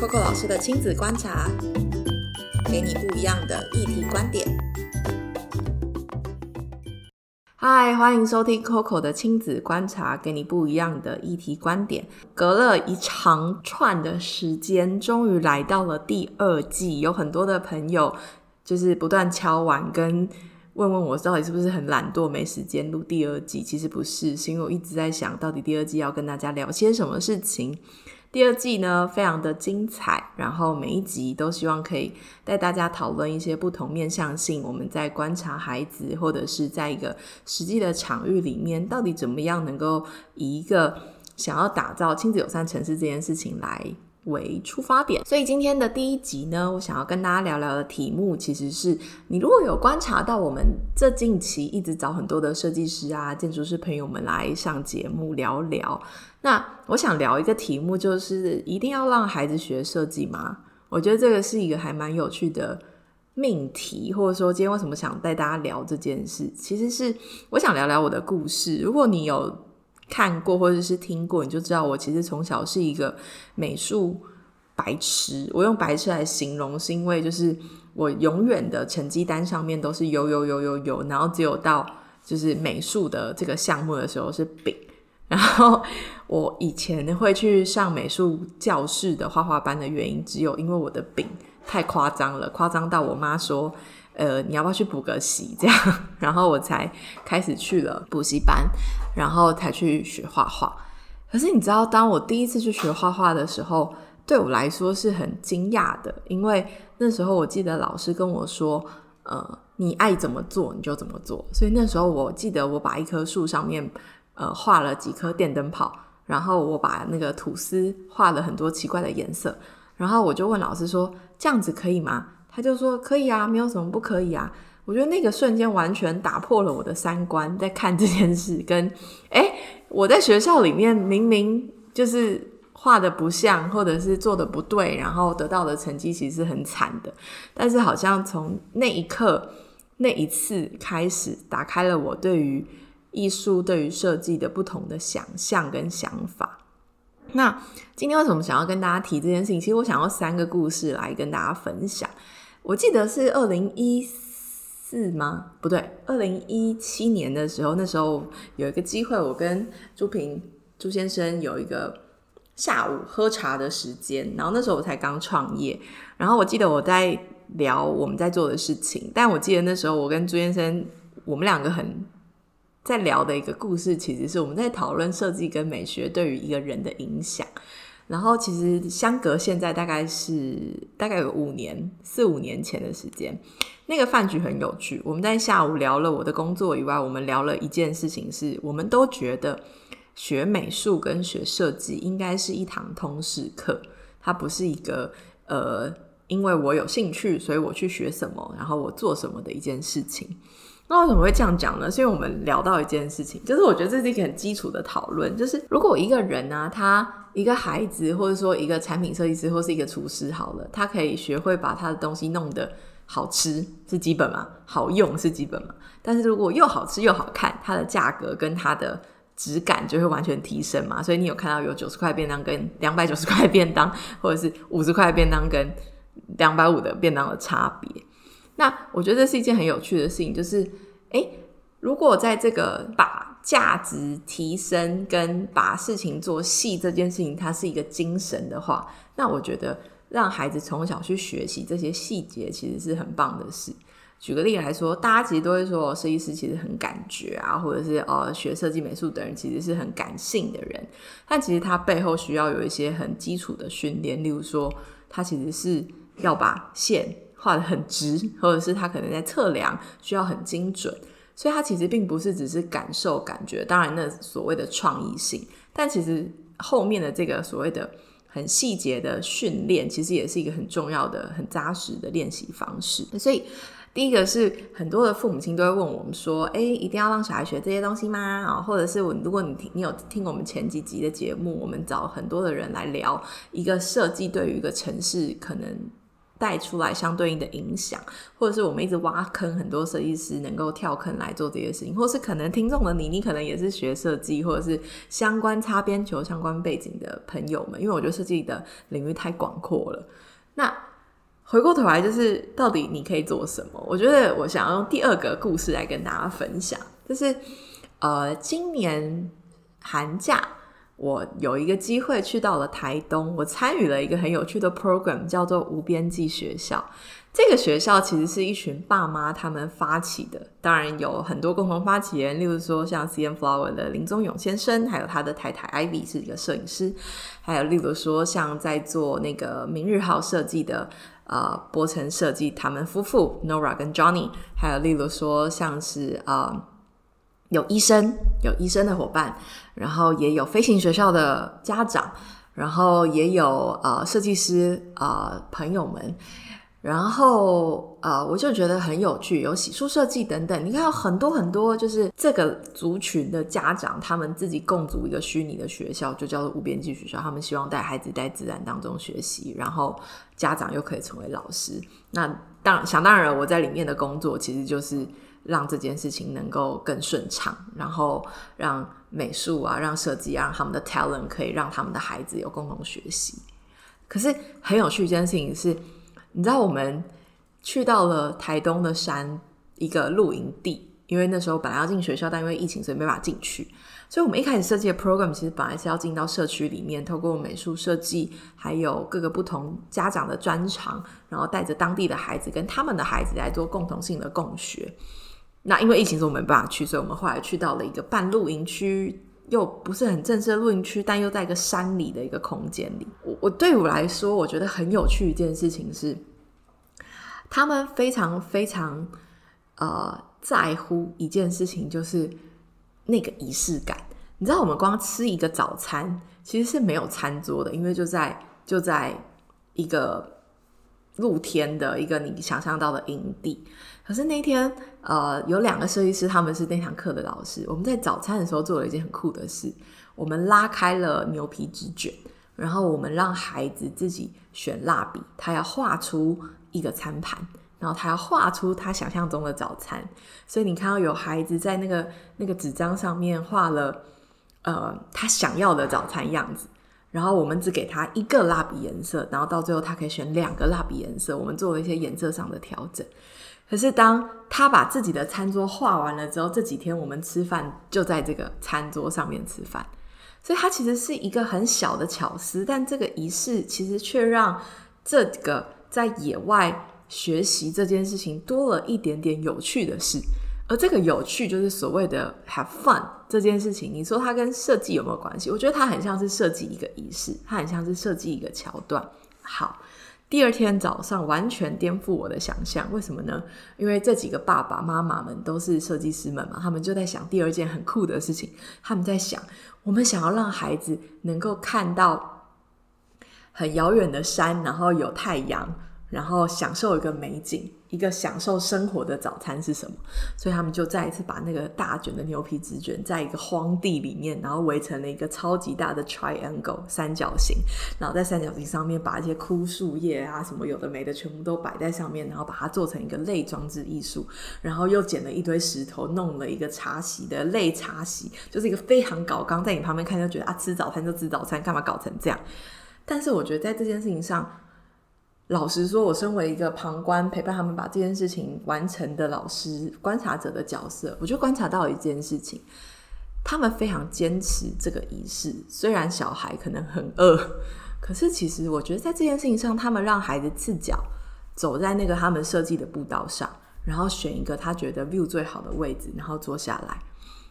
Coco 老师的亲子观察，给你不一样的议题观点。嗨，欢迎收听 Coco 的亲子观察，给你不一样的议题观点。隔了一长串的时间，终于来到了第二季，有很多的朋友就是不断敲完跟。问问我到底是不是很懒惰，没时间录第二季？其实不是，是因为我一直在想到底第二季要跟大家聊些什么事情。第二季呢，非常的精彩，然后每一集都希望可以带大家讨论一些不同面向性。我们在观察孩子，或者是在一个实际的场域里面，到底怎么样能够以一个想要打造亲子友善城市这件事情来。为出发点，所以今天的第一集呢，我想要跟大家聊聊的题目，其实是你如果有观察到我们这近期一直找很多的设计师啊、建筑师朋友们来上节目聊聊，那我想聊一个题目，就是一定要让孩子学设计吗？我觉得这个是一个还蛮有趣的命题，或者说今天为什么想带大家聊这件事，其实是我想聊聊我的故事。如果你有。看过或者是听过，你就知道我其实从小是一个美术白痴。我用白痴来形容，是因为就是我永远的成绩单上面都是有有有有有，然后只有到就是美术的这个项目的时候是丙。然后我以前会去上美术教室的画画班的原因，只有因为我的丙太夸张了，夸张到我妈说。呃，你要不要去补个习？这样，然后我才开始去了补习班，然后才去学画画。可是你知道，当我第一次去学画画的时候，对我来说是很惊讶的，因为那时候我记得老师跟我说：“呃，你爱怎么做你就怎么做。”所以那时候我记得我把一棵树上面呃画了几颗电灯泡，然后我把那个吐司画了很多奇怪的颜色，然后我就问老师说：“这样子可以吗？”他就说可以啊，没有什么不可以啊。我觉得那个瞬间完全打破了我的三观，在看这件事。跟哎，我在学校里面明明就是画的不像，或者是做的不对，然后得到的成绩其实很惨的。但是好像从那一刻、那一次开始，打开了我对于艺术、对于设计的不同的想象跟想法。那今天为什么想要跟大家提这件事情？其实我想要三个故事来跟大家分享。我记得是二零一四吗？不对，二零一七年的时候，那时候有一个机会，我跟朱平朱先生有一个下午喝茶的时间，然后那时候我才刚创业，然后我记得我在聊我们在做的事情，但我记得那时候我跟朱先生，我们两个很在聊的一个故事，其实是我们在讨论设计跟美学对于一个人的影响。然后其实相隔现在大概是大概有五年四五年前的时间，那个饭局很有趣。我们在下午聊了我的工作以外，我们聊了一件事情，是我们都觉得学美术跟学设计应该是一堂通识课，它不是一个呃，因为我有兴趣，所以我去学什么，然后我做什么的一件事情。那为什么会这样讲呢？是因为我们聊到一件事情，就是我觉得这是一个很基础的讨论，就是如果一个人呢，他一个孩子，或者说一个产品设计师，或是一个厨师，好了，他可以学会把他的东西弄得好吃，是基本嘛？好用是基本嘛？但是如果又好吃又好看，它的价格跟它的质感就会完全提升嘛？所以你有看到有九十块便当跟两百九十块便当，或者是五十块便当跟两百五的便当的差别。那我觉得这是一件很有趣的事情，就是，诶，如果在这个把价值提升跟把事情做细这件事情，它是一个精神的话，那我觉得让孩子从小去学习这些细节，其实是很棒的事。举个例来说，大家其实都会说，设计师其实很感觉啊，或者是呃，学设计美术的人其实是很感性的人，但其实他背后需要有一些很基础的训练，例如说，他其实是要把线。画的很直，或者是他可能在测量需要很精准，所以他其实并不是只是感受感觉，当然那所谓的创意性，但其实后面的这个所谓的很细节的训练，其实也是一个很重要的、很扎实的练习方式。所以第一个是很多的父母亲都会问我们说：“哎，一定要让小孩学这些东西吗？”啊，或者是我如果你听你有听我们前几集的节目，我们找很多的人来聊一个设计对于一个城市可能。带出来相对应的影响，或者是我们一直挖坑，很多设计师能够跳坑来做这些事情，或是可能听众的你，你可能也是学设计，或者是相关擦边球、相关背景的朋友们，因为我觉得设计的领域太广阔了。那回过头来，就是到底你可以做什么？我觉得我想要用第二个故事来跟大家分享，就是呃，今年寒假我有一个机会去到了台东，我参与了一个很有趣的 program，叫做无边际学校。这个学校其实是一群爸妈他们发起的，当然有很多共同发起人，例如说像 C N Flower 的林宗勇先生，还有他的太太 Ivy 是一个摄影师，还有例如说像在做那个明日号设计的。呃，波城设计他们夫妇 Nora 跟 Johnny，还有例如说像是呃有医生有医生的伙伴，然后也有飞行学校的家长，然后也有呃设计师啊朋友们。然后，呃，我就觉得很有趣，有洗漱设计等等。你看，有很多很多，就是这个族群的家长，他们自己共组一个虚拟的学校，就叫做无边际学校。他们希望带孩子在自然当中学习，然后家长又可以成为老师。那当想当然，我在里面的工作其实就是让这件事情能够更顺畅，然后让美术啊，让设计，让他们的 talent 可以让他们的孩子有共同学习。可是很有趣一件事情是。你知道我们去到了台东的山一个露营地，因为那时候本来要进学校，但因为疫情所以没法进去。所以我们一开始设计的 program 其实本来是要进到社区里面，透过美术设计，还有各个不同家长的专长，然后带着当地的孩子跟他们的孩子来做共同性的共学。那因为疫情，所以我们没办法去，所以我们后来去到了一个半露营区。又不是很正式的露营区，但又在一个山里的一个空间里。我我对我来说，我觉得很有趣一件事情是，他们非常非常呃在乎一件事情，就是那个仪式感。你知道，我们光吃一个早餐其实是没有餐桌的，因为就在就在一个露天的一个你想象到的营地。可是那天，呃，有两个设计师，他们是那堂课的老师。我们在早餐的时候做了一件很酷的事，我们拉开了牛皮纸卷，然后我们让孩子自己选蜡笔，他要画出一个餐盘，然后他要画出他想象中的早餐。所以你看到有孩子在那个那个纸张上面画了，呃，他想要的早餐样子。然后我们只给他一个蜡笔颜色，然后到最后他可以选两个蜡笔颜色。我们做了一些颜色上的调整。可是，当他把自己的餐桌画完了之后，这几天我们吃饭就在这个餐桌上面吃饭，所以它其实是一个很小的巧思，但这个仪式其实却让这个在野外学习这件事情多了一点点有趣的事。而这个有趣就是所谓的 have fun 这件事情，你说它跟设计有没有关系？我觉得它很像是设计一个仪式，它很像是设计一个桥段。好。第二天早上完全颠覆我的想象，为什么呢？因为这几个爸爸妈妈们都是设计师们嘛，他们就在想第二件很酷的事情。他们在想，我们想要让孩子能够看到很遥远的山，然后有太阳。然后享受一个美景，一个享受生活的早餐是什么？所以他们就再一次把那个大卷的牛皮纸卷，在一个荒地里面，然后围成了一个超级大的 triangle 三角形，然后在三角形上面把一些枯树叶啊什么有的没的全部都摆在上面，然后把它做成一个类装置艺术，然后又捡了一堆石头，弄了一个茶席的类茶席，就是一个非常搞刚，在你旁边看就觉得啊，吃早餐就吃早餐，干嘛搞成这样？但是我觉得在这件事情上。老实说，我身为一个旁观陪伴他们把这件事情完成的老师、观察者的角色，我就观察到一件事情：他们非常坚持这个仪式。虽然小孩可能很饿，可是其实我觉得在这件事情上，他们让孩子赤脚走在那个他们设计的步道上，然后选一个他觉得 view 最好的位置，然后坐下来，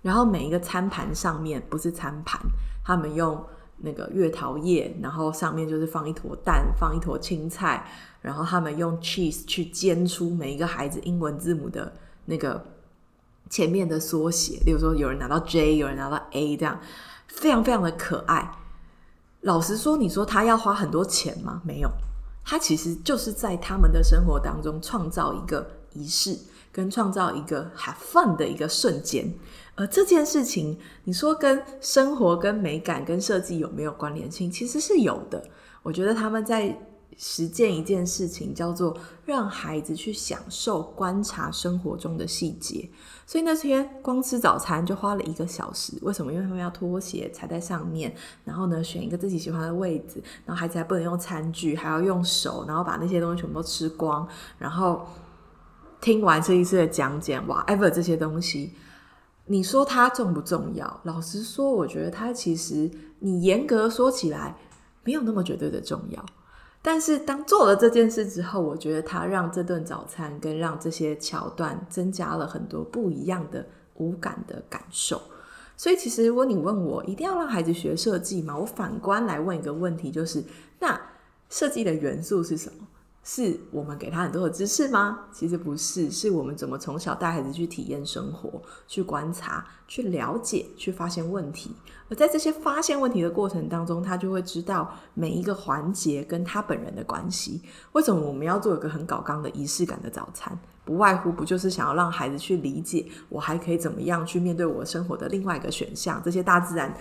然后每一个餐盘上面不是餐盘，他们用。那个月桃叶，然后上面就是放一坨蛋，放一坨青菜，然后他们用 cheese 去煎出每一个孩子英文字母的那个前面的缩写，例如说有人拿到 J，有人拿到 A，这样非常非常的可爱。老实说，你说他要花很多钱吗？没有，他其实就是在他们的生活当中创造一个仪式，跟创造一个 have fun 的一个瞬间。而这件事情，你说跟生活、跟美感、跟设计有没有关联性？其实是有的。我觉得他们在实践一件事情，叫做让孩子去享受观察生活中的细节。所以那天光吃早餐就花了一个小时。为什么？因为他们要脱鞋踩在上面，然后呢选一个自己喜欢的位置，然后孩子还不能用餐具，还要用手，然后把那些东西全部都吃光。然后听完这一次的讲解，哇，ever 这些东西，你说它重不重要？老实说，我觉得它其实你严格说起来，没有那么绝对的重要。但是当做了这件事之后，我觉得他让这顿早餐跟让这些桥段增加了很多不一样的无感的感受。所以，其实如果你问我一定要让孩子学设计吗？我反观来问一个问题，就是那设计的元素是什么？是我们给他很多的知识吗？其实不是，是我们怎么从小带孩子去体验生活、去观察、去了解、去发现问题。而在这些发现问题的过程当中，他就会知道每一个环节跟他本人的关系。为什么我们要做一个很搞纲的仪式感的早餐？不外乎不就是想要让孩子去理解，我还可以怎么样去面对我生活的另外一个选项？这些大自然。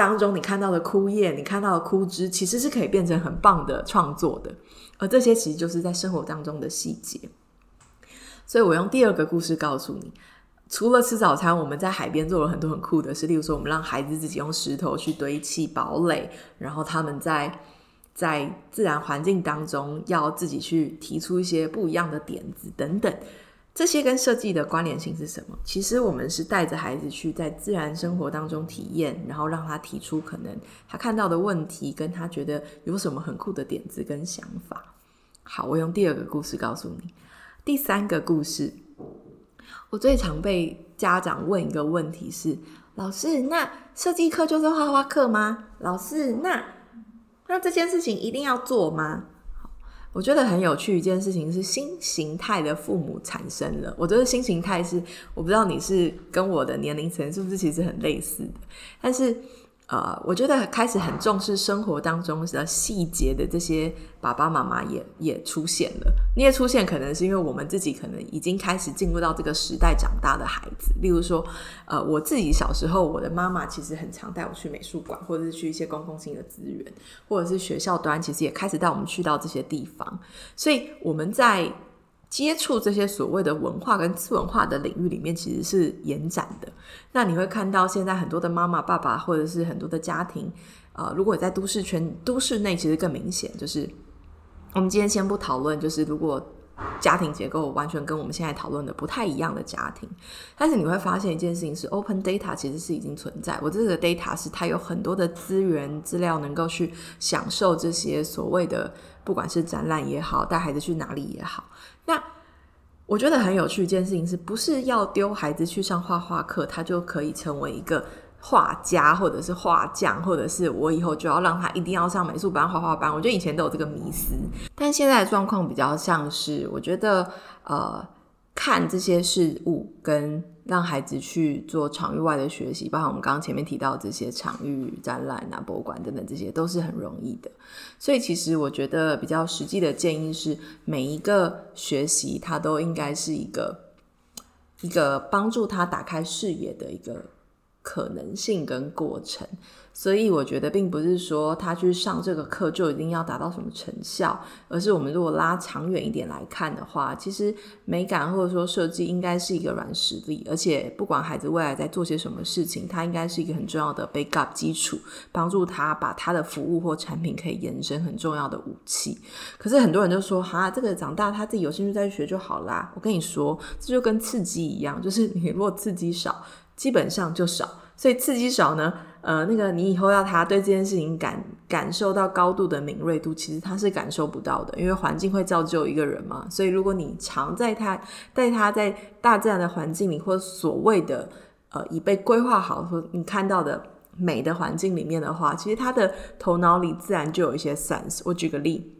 当中你看到的枯叶，你看到的枯枝，其实是可以变成很棒的创作的。而这些其实就是在生活当中的细节。所以我用第二个故事告诉你：除了吃早餐，我们在海边做了很多很酷的事。例如说，我们让孩子自己用石头去堆砌堡垒，然后他们在在自然环境当中要自己去提出一些不一样的点子等等。这些跟设计的关联性是什么？其实我们是带着孩子去在自然生活当中体验，然后让他提出可能他看到的问题，跟他觉得有什么很酷的点子跟想法。好，我用第二个故事告诉你。第三个故事，我最常被家长问一个问题是：老师，那设计课就是画画课吗？老师，那那这件事情一定要做吗？我觉得很有趣一件事情是新形态的父母产生了。我觉得新形态是我不知道你是跟我的年龄层是不是其实很类似的，但是。呃，我觉得开始很重视生活当中的细节的这些爸爸妈妈也也出现了。你也出现，可能是因为我们自己可能已经开始进入到这个时代长大的孩子。例如说，呃，我自己小时候，我的妈妈其实很常带我去美术馆，或者是去一些公共性的资源，或者是学校端，其实也开始带我们去到这些地方。所以我们在。接触这些所谓的文化跟次文化的领域里面，其实是延展的。那你会看到现在很多的妈妈、爸爸，或者是很多的家庭，呃，如果在都市圈、都市内，其实更明显。就是我们今天先不讨论，就是如果家庭结构完全跟我们现在讨论的不太一样的家庭，但是你会发现一件事情是，open data 其实是已经存在。我这个 data 是它有很多的资源资料，能够去享受这些所谓的，不管是展览也好，带孩子去哪里也好。那我觉得很有趣一件事情，是不是要丢孩子去上画画课，他就可以成为一个画家，或者是画匠，或者是我以后就要让他一定要上美术班、画画班？我觉得以前都有这个迷思，但现在的状况比较像是，我觉得呃，看这些事物跟。让孩子去做场域外的学习，包括我们刚刚前面提到这些场域展览啊、博物馆等等，这些都是很容易的。所以，其实我觉得比较实际的建议是，每一个学习它都应该是一个一个帮助他打开视野的一个可能性跟过程。所以我觉得，并不是说他去上这个课就一定要达到什么成效，而是我们如果拉长远一点来看的话，其实美感或者说设计应该是一个软实力，而且不管孩子未来在做些什么事情，它应该是一个很重要的 backup 基础，帮助他把他的服务或产品可以延伸很重要的武器。可是很多人就说：“哈，这个长大他自己有兴趣再去学就好啦。”我跟你说，这就跟刺激一样，就是你如果刺激少，基本上就少。所以刺激少呢？呃，那个你以后要他对这件事情感感受到高度的敏锐度，其实他是感受不到的，因为环境会造就一个人嘛。所以如果你常在他带他在大自然的环境里，或所谓的呃已被规划好或你看到的美的环境里面的话，其实他的头脑里自然就有一些 sense。我举个例。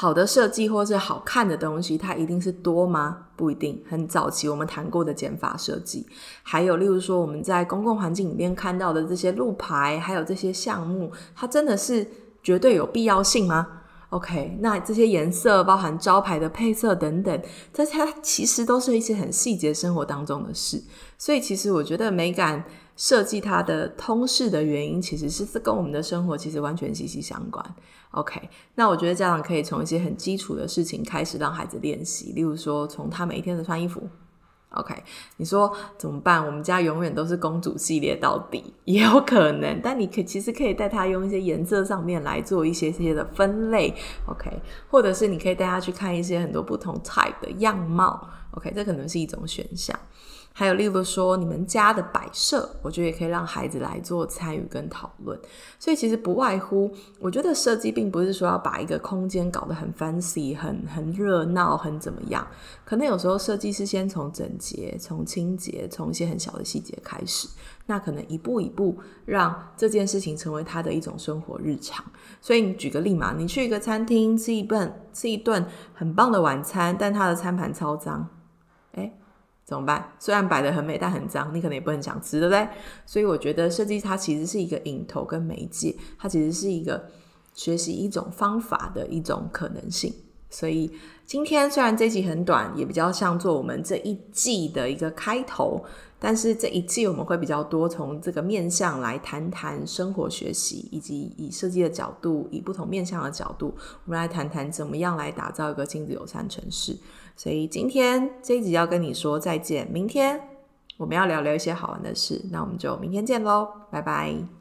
好的设计或是好看的东西，它一定是多吗？不一定。很早期我们谈过的减法设计，还有例如说我们在公共环境里面看到的这些路牌，还有这些项目，它真的是绝对有必要性吗？OK，那这些颜色，包含招牌的配色等等，这它其实都是一些很细节生活当中的事。所以其实我觉得美感。设计它的通识的原因，其实是是跟我们的生活其实完全息息相关。OK，那我觉得家长可以从一些很基础的事情开始让孩子练习，例如说从他每一天的穿衣服。OK，你说怎么办？我们家永远都是公主系列到底，也有可能。但你可其实可以带他用一些颜色上面来做一些些的分类，OK，或者是你可以带他去看一些很多不同彩的样貌，OK，这可能是一种选项。还有，例如说你们家的摆设，我觉得也可以让孩子来做参与跟讨论。所以其实不外乎，我觉得设计并不是说要把一个空间搞得很 fancy、很很热闹、很怎么样。可能有时候设计是先从整洁、从清洁、从一些很小的细节开始，那可能一步一步让这件事情成为他的一种生活日常。所以你举个例嘛，你去一个餐厅吃一顿吃一顿很棒的晚餐，但他的餐盘超脏，怎么办？虽然摆的很美，但很脏，你可能也不很想吃，对不对？所以我觉得设计它其实是一个引头跟媒介，它其实是一个学习一种方法的一种可能性。所以今天虽然这集很短，也比较像做我们这一季的一个开头，但是这一季我们会比较多从这个面向来谈谈生活学习，以及以设计的角度，以不同面向的角度，我们来谈谈怎么样来打造一个亲子友善城市。所以今天这一集要跟你说再见，明天我们要聊聊一些好玩的事，那我们就明天见喽，拜拜。